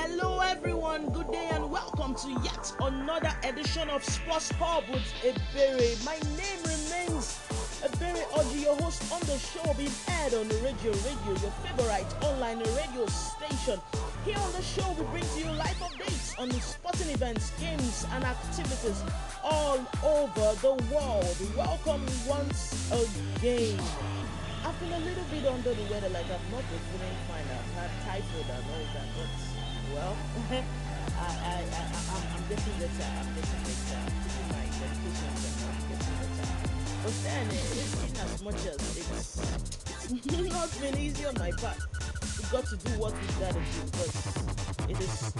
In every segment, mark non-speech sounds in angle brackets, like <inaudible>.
Hello, everyone. Good day and welcome to yet another edition of Sports Hub with Ebere. My name remains Ebere Oji, your host on the show, being aired on the radio, radio, your favorite online radio station. Here on the show, we bring to you live updates on the sporting events, games, and activities all over the world. Welcome once again. I've been a little bit under the weather, like I've not been feeling fine. I've had typhoid and all that, but well, <laughs> I, I, I, I'm, I'm getting better. Uh, I'm getting better. Taking my I'm getting better. Uh, but then, eh, in as much as it's, <laughs> it's not been easy on my part, we got to do what we gotta do because it is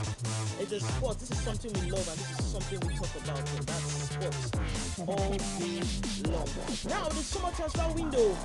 it is sport. This is something we love and this is something we talk about. And that's sports all day long. Now the summer transfer window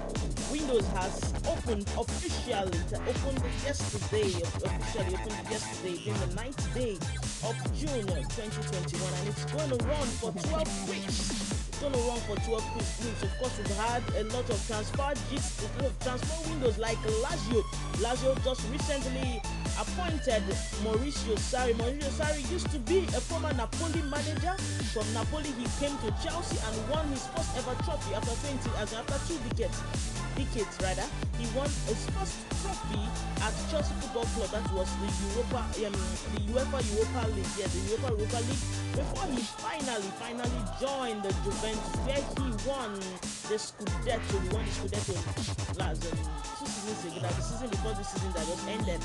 Windows has opened officially. It opened yesterday. Officially opened yesterday, in the ninth day of June 2021, and it's going to run for 12 weeks. To run for 12 weeks. Of course, we've had a lot of transfer gist, transfer windows like Lazio. Lazio just recently appointed Mauricio Sarri. Mauricio Sarri used to be a former Napoli manager. From Napoli, he came to Chelsea and won his first ever trophy after 20 as after two decades. Decades rather, he won his first trophy at Chelsea Football Club. That was the Europa, um, the UEFA Europa League. Yeah, the UEFA Europa League. Before he finally, finally joined the Juventus, where he won the Scudetto. He won the Scudetto last um, two seasons ago. Like the season before the season that just ended,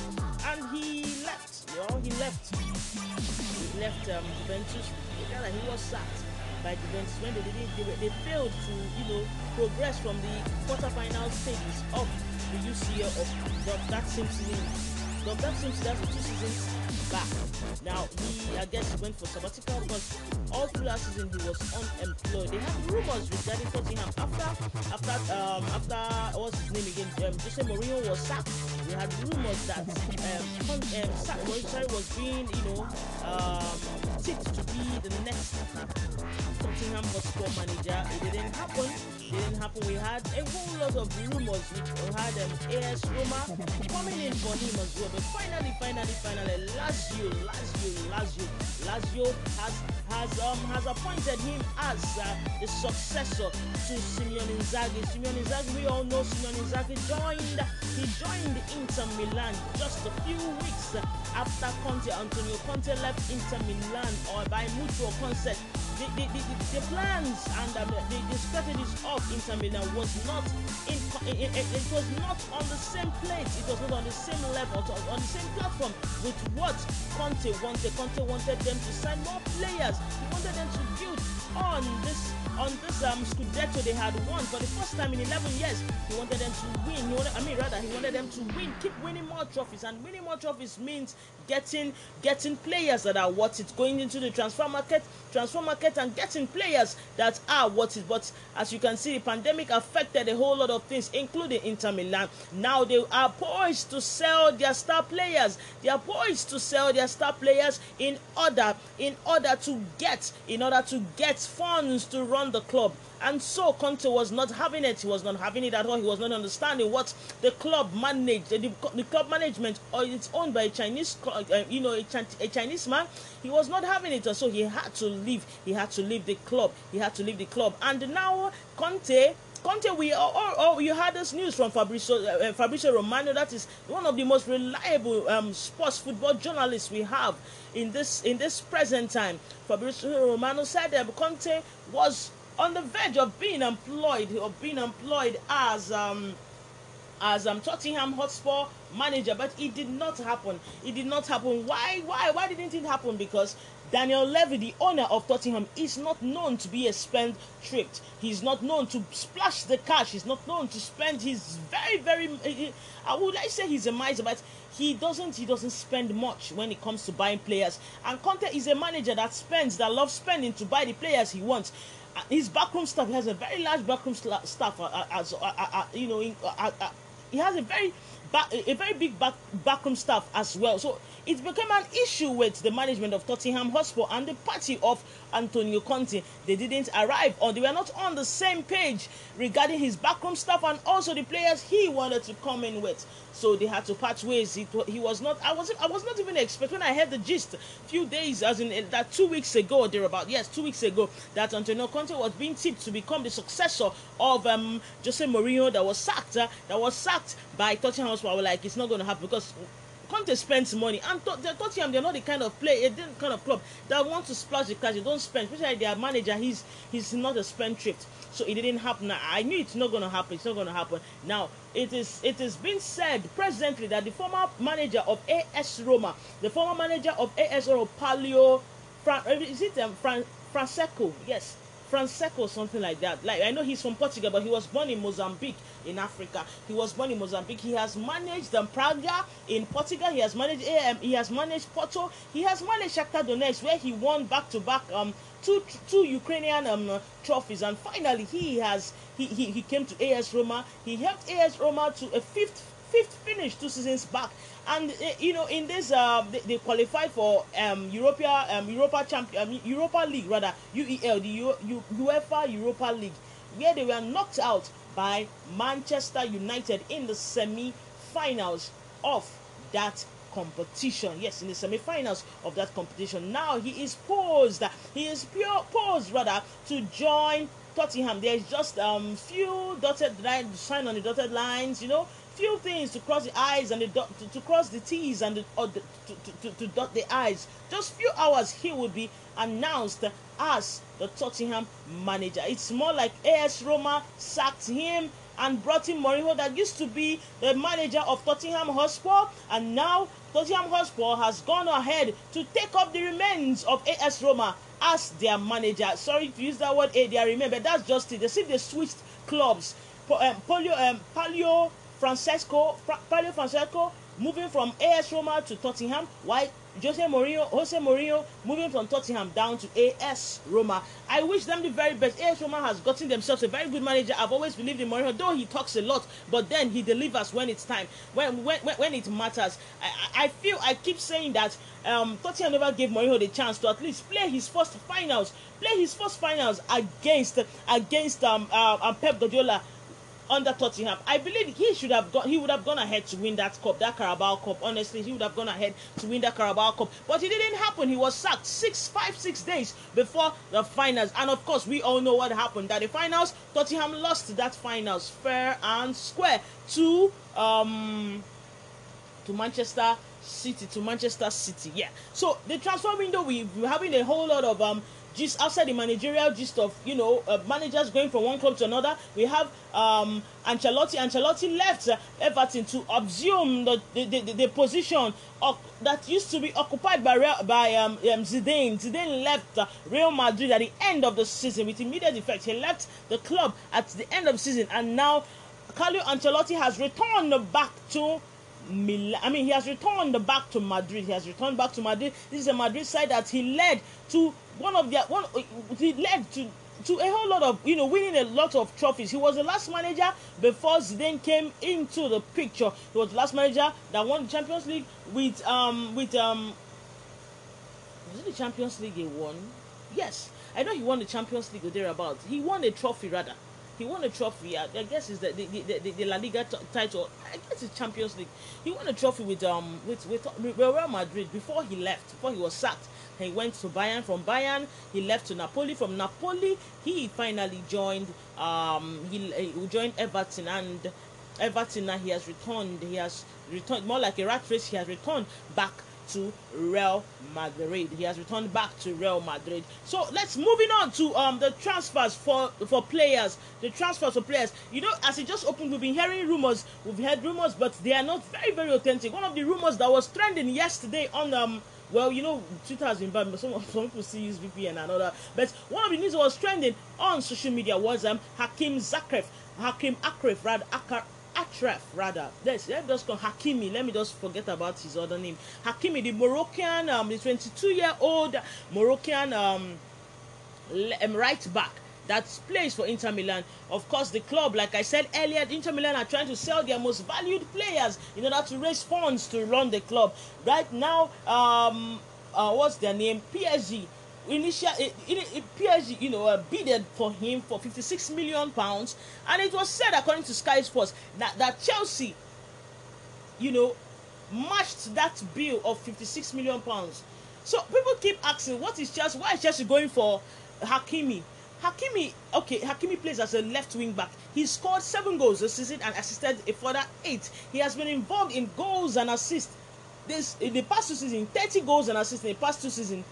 and he left. You know, he left. He left um, Juventus. Rather, he was sacked by Juventus when they didn't. They, they failed to, you know, progress from the quarterfinal stages of the UCL of that same season. Of that season, that's two seasons back. Now he, I guess, went for sabbatical all through last season he was unemployed. They had rumors regarding Tottenham after, after, um, after what's his name again? Um, Jose Mourinho was sacked. We had rumors that um, um, was being, you know, um, tipped to be the next Tottenham Hotspur manager. It didn't happen. It didn't happen. We had a whole lot of rumors. We had um, AS Roma coming in for him as well. But finally, finally, finally, Lazio, Lazio, Lazio, Lazio has has um has appointed him as uh, the successor to Simeone Inzaghi. Simeone Inzaghi, we all know Simeone Inzaghi joined. He joined Inter Milan just a few weeks after Conte, Antonio Conte left Inter Milan or by mutual consent the, the, the, the, plans and um, the, the strategies of Inter Milan was not in it, it, was not on the same plate it was not on the same level on the same platform with what Conte wanted. Conte wanted them to sign more players. He wanted them to build on this on this um Scudetto they had won for the first time in 11 years. He wanted them to win. He wanted, I mean, rather, he wanted them to win, keep winning more trophies, and winning more trophies means getting getting players that are worth it, going into the transfer market, transfer market, and getting players that are worth it. But as you can see, the pandemic affected a whole lot of things, including Inter Milan. Now they are poised to sell their star players. They are poised to sell their star players in order in order to get in order to get funds to run the club. And so Conte was not having it. He was not having it at all. He was not understanding what the club managed. The, the club management, or it's owned by a Chinese, uh, you know, a, a, Chinese man. He was not having it, and so he had to leave. He had to leave the club. He had to leave the club. And now Conte Conte, we oh, oh, oh, you had this news from Fabrizio uh, Fabrizio Romano. That is one of the most reliable um, sports football journalists we have in this in this present time. Fabrizio Romano said that Conte was on the verge of being employed of being employed as um, as um, Tottenham Hotspur manager, but it did not happen. It did not happen. Why? Why? Why didn't it happen? Because Daniel Levy, the owner of Tottenham, is not known to be a spendthrift. He's not known to splash the cash. He's not known to spend He's very, very. I would like to say he's a miser, but he doesn't. He doesn't spend much when it comes to buying players. And Conte is a manager that spends, that loves spending to buy the players he wants his backroom staff he has a very large backroom staff uh, as uh, uh, you know he has a very back, a very big back, backroom staff as well. So it became an issue with the management of Tottenham Hotspur and the party of Antonio Conte. They didn't arrive or they were not on the same page regarding his backroom staff and also the players he wanted to come in with. So they had to part ways. He, he was not. I was. I was not even expecting. When I heard the gist a few days, as in that two weeks ago, or thereabout. Yes, two weeks ago, that Antonio Conte was being tipped to become the successor of um, Jose Mourinho that was sacked. Uh, that was sacked by Tottenham Hotspur. Like, it's not going to happen because Conte spends money, and Tottenham they're not the kind of play, a kind of club that want to splash the cash. They don't spend, especially their manager. He's he's not a spendthrift, so it didn't happen. I knew it's not going to happen. It's not going to happen. Now it is it is being said presently that the former manager of AS Roma, the former manager of AS Roma, Palio, Fran, is it um, Fran, Francesco? Yes, Francesco, something like that. Like I know he's from Portugal, but he was born in Mozambique in Africa. He was born in Mozambique. He has managed the Braga in Portugal. He has managed AM. He has managed Porto. He has managed Shakhtar Donetsk, where he won back to back um two two Ukrainian um trophies. And finally, he has he, he he came to AS Roma. He helped AS Roma to a fifth fifth finish two seasons back and uh, you know in this uh, they, they qualified for um Europa um Europa champion um, Europa League rather UEL the U, U, UEFA Europa League where they were knocked out by Manchester United in the semi-finals of that competition. Yes, in the semi-finals of that competition. Now he is posed. He is pure posed rather to join Tottenham. There is just um few dotted lines sign on the dotted lines. You know, few things to cross the eyes and the dot, to, to cross the T's and the, the, to, to, to, dot the I's. Just few hours he will be announced as the Tottenham manager. It's more like AS Roma sacked him and brought in Mourinho that used to be the manager of Tottenham Hotspur and now Tottenham Hotspur has gone ahead to take up the remains of AS Roma as their manager. Sorry to use that word, they remember that's just it. They see they switched clubs. Um, Polio, um, Francesco, Fra- Paulo Francesco moving from AS Roma to Tottenham, while Jose Mourinho, Jose Mourinho moving from Tottenham down to AS Roma. I wish them the very best. AS Roma has gotten themselves a very good manager. I've always believed in Mourinho, though he talks a lot, but then he delivers when it's time, when when when, it matters. I, I feel I keep saying that um, Tottenham never gave Mourinho the chance to at least play his first finals, play his first finals against against um, uh, um, Pep Guardiola under Tottenham. I believe he should have gone. He would have gone ahead to win that cup, that Carabao Cup. Honestly, he would have gone ahead to win that Carabao Cup, but it didn't happen. He was sacked six, five, six days before the finals, and of course, we all know what happened. That the finals, Tottenham lost that finals fair and square to um to Manchester City to Manchester City. Yeah. So the transfer window, we, we're having a whole lot of um just outside the managerial gist of you know uh, managers going from one club to another. We have um, Ancelotti. Ancelotti left uh, Everton to assume the the, the, the position that used to be occupied by by um, um, Zidane. Zidane left uh, Real Madrid at the end of the season with immediate effect. He left the club at the end of the season, and now Carlo Ancelotti has returned back to Milan. I mean, he has returned back to Madrid. He has returned back to Madrid. This is a Madrid side that he led to one of their one. He led to to a whole lot of you know winning a lot of trophies. He was the last manager before Zidane came into the picture. He was the last manager that won the Champions League with um with um. Was it the Champions League he won? Yes, I know he won the Champions League or thereabouts. He won a trophy rather he won a trophy. I, I guess is the the, the the, La Liga title. I guess it's Champions League. He won a trophy with um with with Real Madrid before he left. Before he was sacked, he went to Bayern. From Bayern, he left to Napoli. From Napoli, he finally joined um he, he joined Everton and Everton now he has returned. He has returned more like a rat race. He has returned back to Real Madrid. He has returned back to Real Madrid. So let's moving on to um the transfers for for players. The transfers for players. You know, as it just opened, we've been hearing rumors. We've heard rumors, but they are not very very authentic. One of the rumors that was trending yesterday on um well, you know, 2000, but some, <laughs> some people still use VPN and all that. But one of the news was trending on social media was um Hakim Zakref, Hakim Akref, rather Akar, Achraf rather. Let's let me just call Hakimi. Let me just forget about his other name. Hakimi, the Moroccan, um, the 22 year old Moroccan um, um right back that plays for Inter Milan. Of course, the club, like I said earlier, Inter Milan are trying to sell their most valued players in order to raise funds to run the club. Right now, um, uh, what's their name? PSG initial it, it, it, PSG, you know, uh, bidded for him for 56 million pounds, and it was said, according to Sky Sports, that, that Chelsea, you know, matched that bill of 56 million pounds. So people keep asking, what is Chelsea? Why is Chelsea going for Hakimi? Hakimi, okay, Hakimi plays as a left wing back. He scored seven goals this season and assisted a further eight. He has been involved in goals and assists. This in the past two seasons, 30 goals and assists in the past two seasons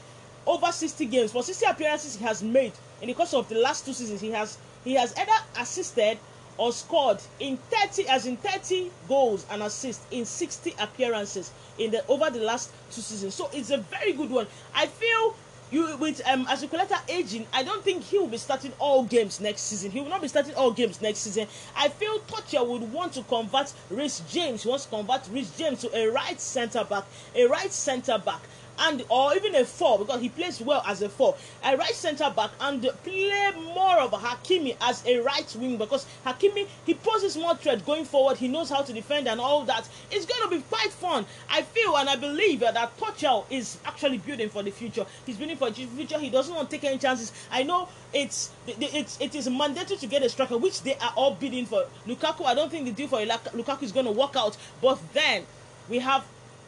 over 60 games for 60 appearances he has made in the course of the last two seasons he has he has either assisted or scored in 30 as in 30 goals and assists in 60 appearances in the over the last two seasons so it's a very good one i feel you with um Azpilicueta aging, I don't think he will be starting all games next season. He will not be starting all games next season. I feel Tuchel would want to convert Reece James. He wants to convert Reece James to a right centre back, a right centre back and or even a four because he plays well as a four, a right centre back, and play more of a Hakimi as a right wing because Hakimi he poses more threat going forward. He knows how to defend and all that. It's going to be quite fun. I feel and I believe that Tuchel is actually building for the future. He's building for the future. He doesn't want to take any chances. I know it's it's it is mandatory to get a striker, which they are all bidding for. Lukaku, I don't think the deal for Lukaku is going to work out. But then we have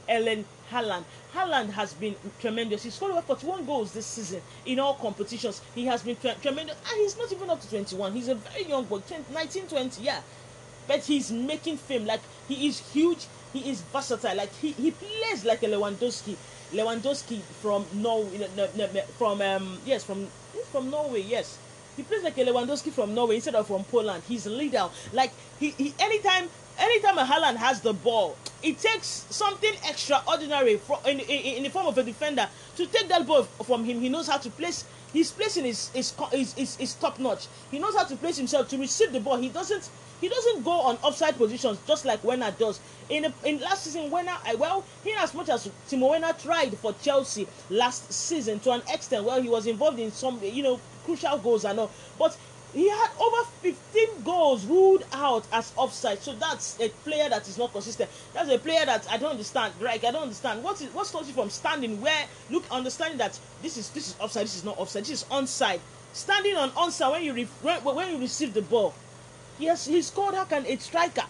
Erling Haaland. Haaland has been tremendous. He scored over 41 goals this season in all competitions. He has been tre- tremendous, and he's not even up to 21. He's a very young boy, 19, 20, yeah. But he's making fame. Like he is huge. He is versatile. Like he, he plays like a Lewandowski. Lewandowski from Norway, from um yes from from Norway, yes. He plays like a Lewandowski from Norway instead of from Poland. He's a leader. Like he, he anytime anytime a Haaland has the ball, it takes something extraordinary in, in, in the form of a defender to take that ball from him. He knows how to place. His placing is is, is, is, is top notch. He knows how to place himself to receive the ball. He doesn't he doesn't go on offside positions just like Werner does. In the, in last season, Werner well, he as much as Timo Werner tried for Chelsea last season to an extent, well, he was involved in some you know crucial goals and all, but he had over 15 goals ruled out as offside. So that's a player that is not consistent. That's a player that i don't understand. Right i don't understand. What is what stops you from standing where look understanding that this is this is offside this is not offside this is onside. Standing on onside when you re- when, when you receive the ball. Yes he scored how can a striker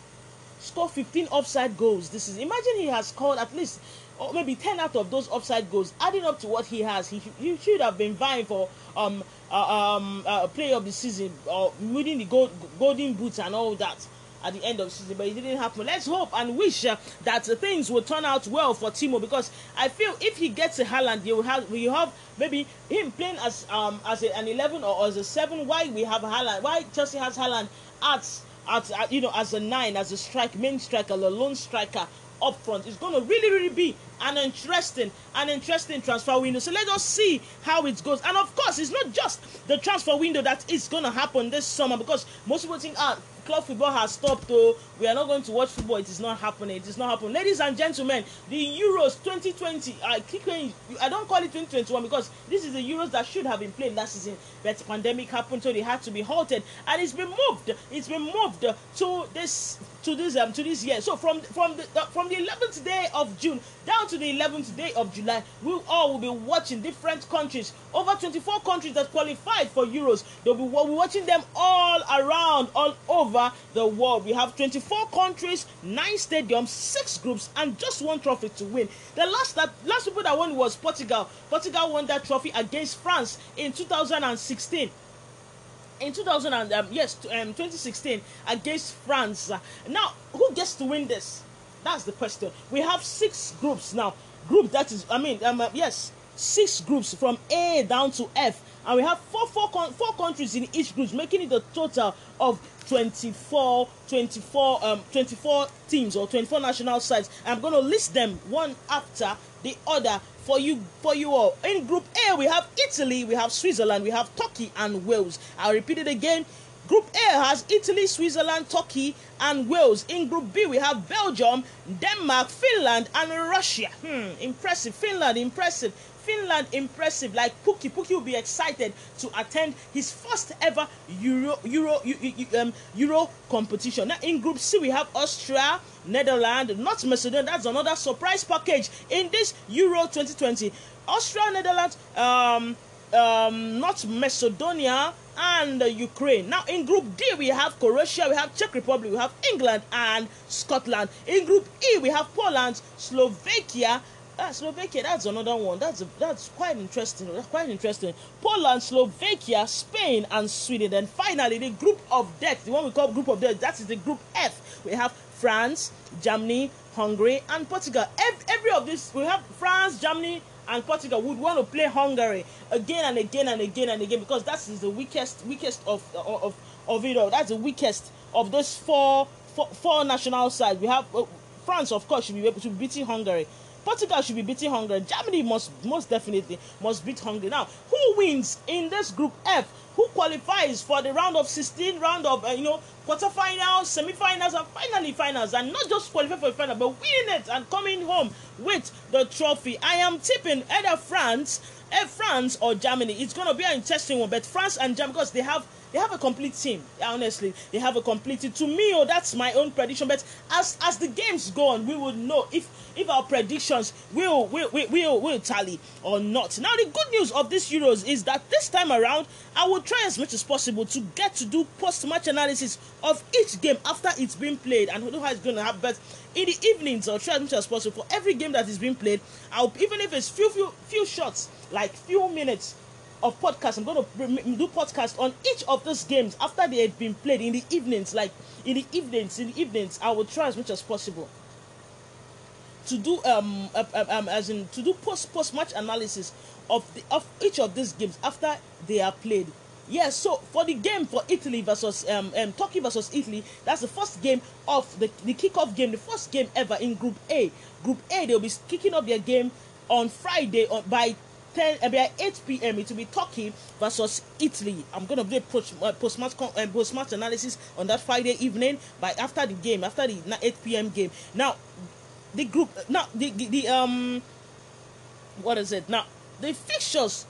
score 15 offside goals? This is imagine he has scored at least or maybe 10 out of those offside goals adding up to what he has he, he should have been vying for um uh, um uh, player of the season or winning the gold, golden boots and all that at the end of the season, but it didn't happen. Let's hope and wish uh, that uh, things will turn out well for Timo because I feel if he gets a Haaland, you have you have maybe him playing as um as a, an eleven or as a seven. Why we have Haaland? Why Chelsea has Haaland at at, you know as a nine, as a strike main striker, the lone striker up front. It's going to really, really be an interesting, an interesting transfer window. So let us see how it goes. And of course, it's not just the transfer window that is going to happen this summer because most people think, ah, club football has stopped though we are not going to watch football. It is not happening. It is not happening. Ladies and gentlemen the euros 2020 i i don't call it 2021 because this is the euros that should have been played last season. But the pandemic happened so they had to be halted. And it's been moved it's been moved to this to this um to this year. So from from the from the 11th day of june down to the 11th day of july we all will be watching different countries. Over 24 countries that qualified for euros they'll be, we'll be watching them all around all over over the world. We have 24 countries, 9 stadiums, 6 groups, and just one trophy to win. The last that last people that won was Portugal. Portugal won that trophy against France in 2016 in 2000 and um, yes um, 2016 against france now who gets to win this that's the question we have six groups now group that is i mean um, uh, yes six groups from a down to f and we have four four four countries in each group making it a total of 24 24 um 24 teams or 24 national sides i'm going to list them one after the other for you for you all in group a we have italy we have switzerland we have turkey and wales i'll repeat it again Group A has Italy, Switzerland, Turkey, and Wales. In Group B, we have Belgium, Denmark, Finland, and Russia. Hmm, impressive. Finland, impressive. Finland impressive. Like Pukki, Pukki will be excited to attend his first ever Euro Euro um, Euro competition. Now in Group C we have Austria, Netherlands, North Macedonia. That's another surprise package in this Euro 2020. Austria, Netherlands, um, um, North Macedonia, and uh, Ukraine. Now in Group D we have Croatia, we have Czech Republic, we have England and Scotland. In Group E we have Poland, Slovakia. Uh, Slovakia, that's another one. That's that's quite interesting. That's quite interesting. Poland, Slovakia, Spain, and Sweden. Then finally, the group of death, the one we call group of death, that is the group F. We have France, Germany, Hungary, and Portugal. Every, every of this, we have France, Germany, and Portugal would want to play Hungary again and again and again and again because that is the weakest weakest of of of it all. That's the weakest of those four four, four national sides. We have France, of course, should be able to be beating Hungary. Portugal should be beating Hungary. Germany must most definitely must beat Hungary. Now, who wins in this group F? Who qualifies for the round of 16, round of uh, you know quarterfinals, semi-finals, and finally finals, and not just qualify for the final, but winning it and coming home with the trophy. I am tipping either France, eh, France or Germany. It's gonna be an interesting one, but France and Germany because they have they have a complete team. Honestly, they have a complete team. To me, oh, that's my own prediction. But as as the games go on, we will know if if our predictions will will will will, will tally or not. Now, the good news of this Euros is that this time around, I will try as much as possible to get to do post-match analysis of each game after it's been played and how it's going to happen. But in the evenings, I'll try as much as possible for every game that is being played. I'll even if it's few few few shots, like few minutes of podcast. I'm going to do podcast on each of those games after they have been played in the evenings. Like in the evenings, in the evenings, I will try as much as possible to do um, um, um as in to do post post match analysis of the of each of these games after they are played. Yes, so for the game for Italy versus um, um Turkey versus Italy, that's the first game of the the kickoff game, the first game ever in Group A. Group A, they'll be kicking off their game on Friday on, by 10 uh, by 8 p.m. it will be Turkey versus Italy. I'm gonna do a post post match uh, post match analysis on that Friday evening by after the game after the 8 p.m. game. Now the group now the, the, the um what is it now the fixtures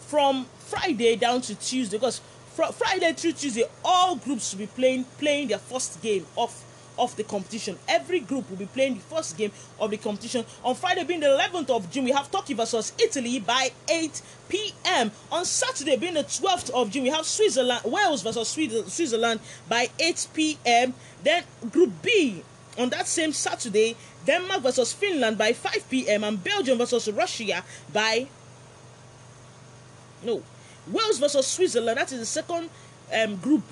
from Friday down to Tuesday because fr- Friday through Tuesday all groups will be playing playing their first game of of the competition. Every group will be playing the first game of the competition. On Friday, being the 11th of June, we have Turkey versus Italy by 8 p.m. On Saturday, being the 12th of June, we have Switzerland, Wales versus Switzerland by 8 p.m. Then Group B on that same Saturday, Denmark versus Finland by 5 p.m. and Belgium versus Russia by no Wales versus Switzerland. That is the second um, group,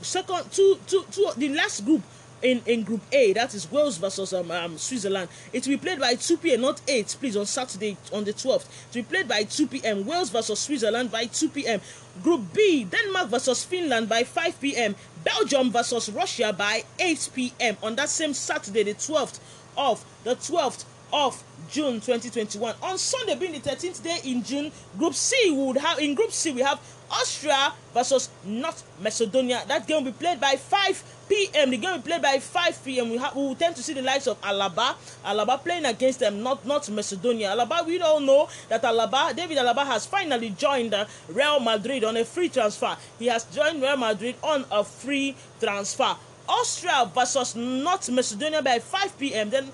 second two, two, two, the last group in, in Group A, that is Wales versus um, um, Switzerland. It will be played by 2 p.m., not 8, please, on Saturday, on the 12th. It will be played by 2 p.m. Wales versus Switzerland by 2 p.m. Group B, Denmark versus Finland by 5 p.m. Belgium versus Russia by 8 p.m. on that same Saturday, the 12th of the 12th of June 2021. On Sunday, being the 13th day in June, Group C would have in Group C we have Austria versus North Macedonia. That game will be played by 5 p.m. The game will be played by 5 p.m. We, we will tend to see the likes of Alaba, Alaba playing against them, not not Macedonia. Alaba, we all know that Alaba, David Alaba has finally joined uh, Real Madrid on a free transfer. He has joined Real Madrid on a free transfer. Austria versus North Macedonia by 5 p.m. Then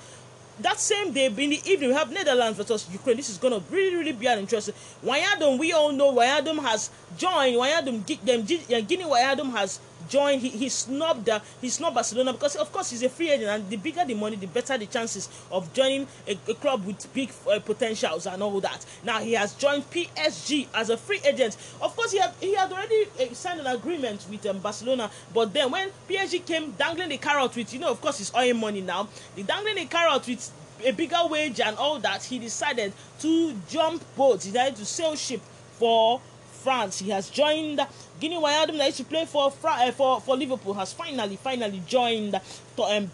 that same day in the evening we have Netherlands versus Ukraine. This is gonna really really be an interesting. Wijnaldum, we all know Wijnaldum has joined. Wijnaldum, Gini Wijnaldum has joined. He, he snubbed uh, he snubbed Barcelona because of course he's a free agent, and the bigger the money, the better the chances of joining a, a club with big uh, potentials and all that. Now he has joined PSG as a free agent. Of course, he had he had already uh, signed an agreement with um, Barcelona, but then when PSG came dangling the carrot with you know of course he's all money now. The dangling the carrot with a bigger wage and all that, he decided to jump boat. He decided to sail ship for France. He has joined Gini Wijnaldum that used to play for uh, for for Liverpool has finally finally joined um,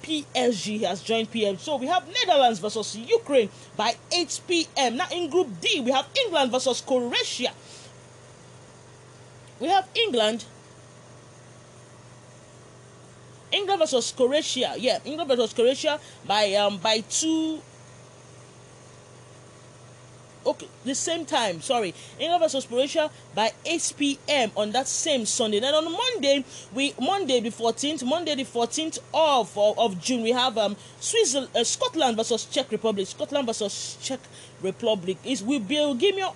PSG. He has joined PM. So we have Netherlands versus Ukraine by 8 p.m. Now in Group D we have England versus Croatia. We have England England versus Croatia. Yeah, England versus Croatia by um by two okay the same time sorry england versus croatia by 8 p.m on that same sunday. Then on monday we monday the 14th monday the 14th of of, of june we have um switzerland uh, scotland versus czech republic. Scotland versus czech republic is will bill gilmour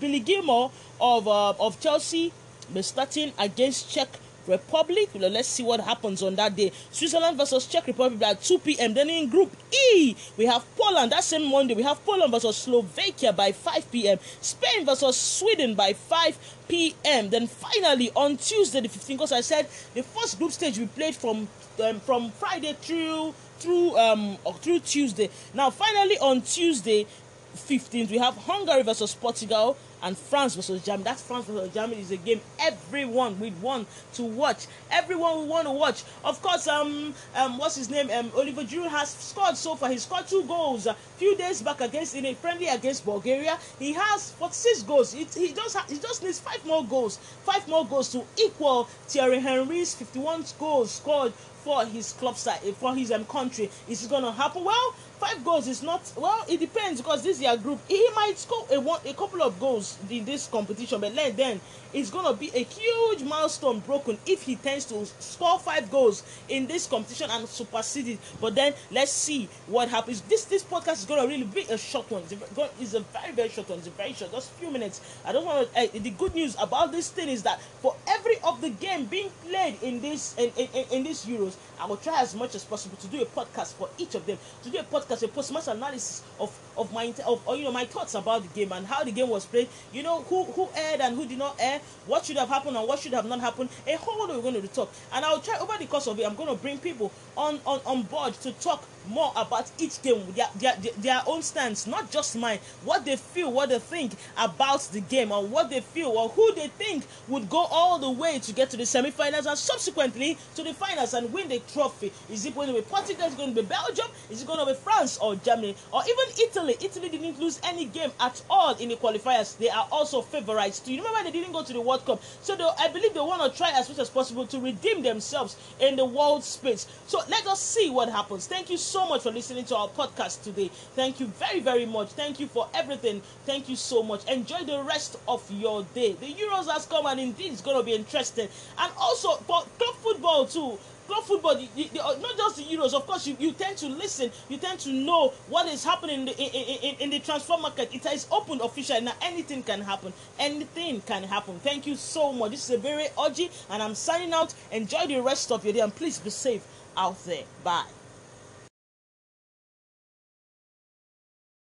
billy gilmour of uh, of chelsea be starting against czech Republic. Let's see what happens on that day. Switzerland versus Czech Republic at 2 p.m. Then in Group E, we have Poland. That same Monday, we have Poland versus Slovakia by 5 p.m. Spain versus Sweden by 5 p.m. Then finally on Tuesday, the 15th, because I said the first group stage we played from um, from Friday through through um through Tuesday. Now finally on Tuesday, 15th, we have Hungary versus Portugal and France versus Germany. That's France versus Germany is a game everyone would want to watch. Everyone would want to watch. Of course, um, um, what's his name? Um, Oliver Giroud has scored so far. He scored two goals a few days back against in a friendly against Bulgaria. He has 46 goals. It, he just ha- he just needs five more goals. Five more goals to equal Thierry Henry's 51 goals scored for his club side for his um, country. Is it gonna happen? Well, five goals is not well it depends because this year group he might score a one a couple of goals in this competition but then then it's gonna be a huge milestone broken if he tends to score five goals in this competition and supersede it. But then let's see what happens. This this podcast is gonna really be a short one. It's a, very very short one. It's a very short just a few minutes. I don't want to uh, the good news about this thing is that for every of the game being played in this in, in, in this euros i will try as much as possible to do a podcast for each of them. To do a podcast as a post-match analysis of of my of you know my thoughts about the game and how the game was played. You know who who aired and who did not air, what should have happened and what should have not happened. A whole lot we're going to talk, and I'll try over the course of it. I'm going to bring people on on on board to talk more about each game, their, their, their own stance, not just mine, what they feel, what they think about the game, or what they feel, or who they think would go all the way to get to the semi-finals and subsequently to the finals and win the trophy. Is it going to be Portugal? Is it going to be Belgium? Is it going to be France or Germany or even Italy? Italy didn't lose any game at all in the qualifiers. They are also favorites. Do you remember they didn't go to the World Cup? So they, I believe they want to try as much as possible to redeem themselves in the world space. So let us see what happens. Thank you so much for listening to our podcast today. Thank you very, very much. Thank you for everything. Thank you so much. Enjoy the rest of your day. The Euros has come and indeed it's going to be interesting. And also for club football too club football, the, the, the, uh, not just the Euros, of course, you, you tend to listen, you tend to know what is happening in the, in, in, in the transfer market. It is open official now. Anything can happen. Anything can happen. Thank you so much. This is Ebere Oji, and I'm signing out. Enjoy the rest of your day, and please be safe out there. Bye.